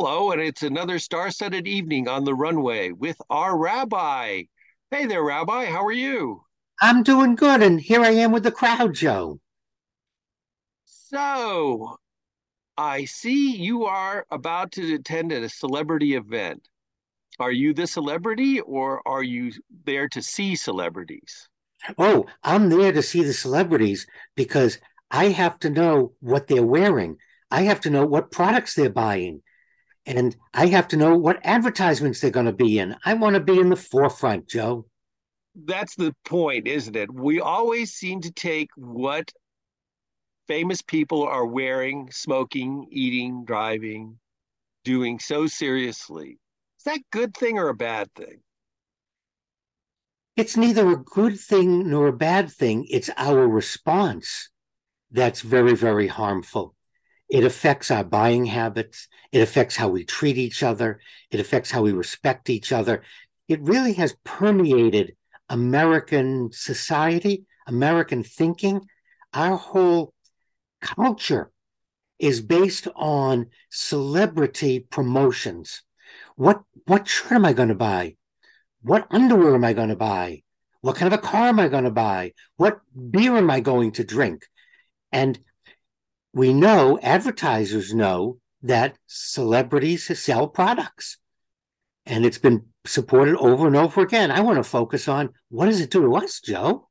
Hello, and it's another star studded evening on the runway with our rabbi. Hey there, Rabbi. How are you? I'm doing good, and here I am with the crowd, Joe. So, I see you are about to attend a celebrity event. Are you the celebrity or are you there to see celebrities? Oh, I'm there to see the celebrities because I have to know what they're wearing. I have to know what products they're buying. And I have to know what advertisements they're going to be in. I want to be in the forefront, Joe. That's the point, isn't it? We always seem to take what famous people are wearing, smoking, eating, driving, doing so seriously. Is that a good thing or a bad thing? It's neither a good thing nor a bad thing. It's our response that's very, very harmful. It affects our buying habits. It affects how we treat each other. It affects how we respect each other. It really has permeated American society, American thinking. Our whole culture is based on celebrity promotions. What what shirt am I going to buy? What underwear am I going to buy? What kind of a car am I going to buy? What beer am I going to drink? And we know, advertisers know that celebrities sell products. And it's been supported over and over again. I want to focus on what does it do to us, Joe?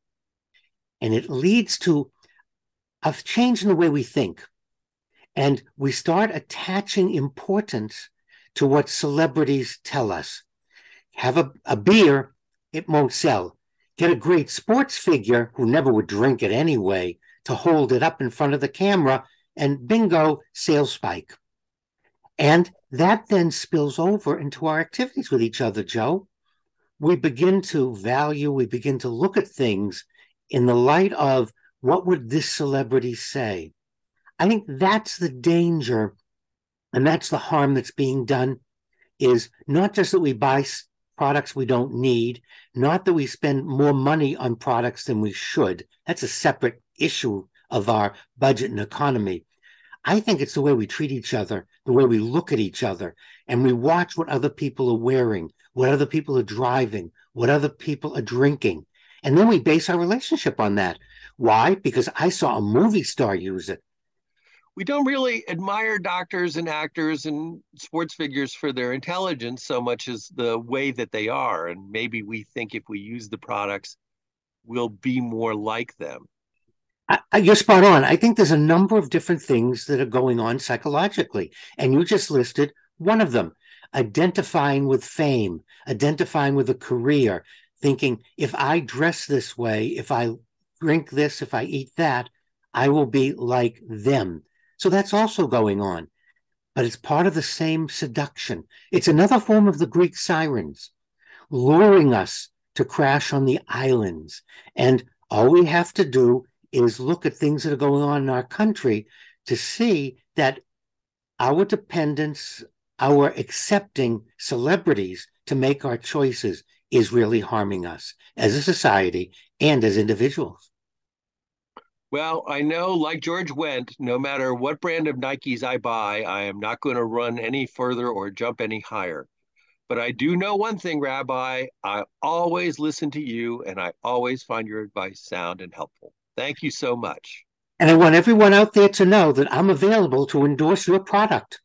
And it leads to a change in the way we think. And we start attaching importance to what celebrities tell us. Have a, a beer, it won't sell. Get a great sports figure who never would drink it anyway to hold it up in front of the camera, and bingo, sales spike. And that then spills over into our activities with each other, Joe. We begin to value, we begin to look at things in the light of what would this celebrity say? I think that's the danger and that's the harm that's being done is not just that we buy products we don't need, not that we spend more money on products than we should. That's a separate issue of our budget and economy. I think it's the way we treat each other, the way we look at each other, and we watch what other people are wearing, what other people are driving, what other people are drinking. And then we base our relationship on that. Why? Because I saw a movie star use it. We don't really admire doctors and actors and sports figures for their intelligence so much as the way that they are. And maybe we think if we use the products, we'll be more like them. I, you're spot on. I think there's a number of different things that are going on psychologically, and you just listed one of them identifying with fame, identifying with a career, thinking if I dress this way, if I drink this, if I eat that, I will be like them. So that's also going on. But it's part of the same seduction. It's another form of the Greek sirens, luring us to crash on the islands. And all we have to do is look at things that are going on in our country to see that our dependence, our accepting celebrities to make our choices is really harming us as a society and as individuals. Well, I know, like George Wendt, no matter what brand of Nikes I buy, I am not going to run any further or jump any higher. But I do know one thing, Rabbi. I always listen to you and I always find your advice sound and helpful. Thank you so much. And I want everyone out there to know that I'm available to endorse your product.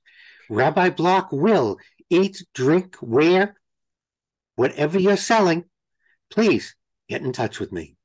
Rabbi Block will eat, drink, wear, whatever you're selling. Please get in touch with me.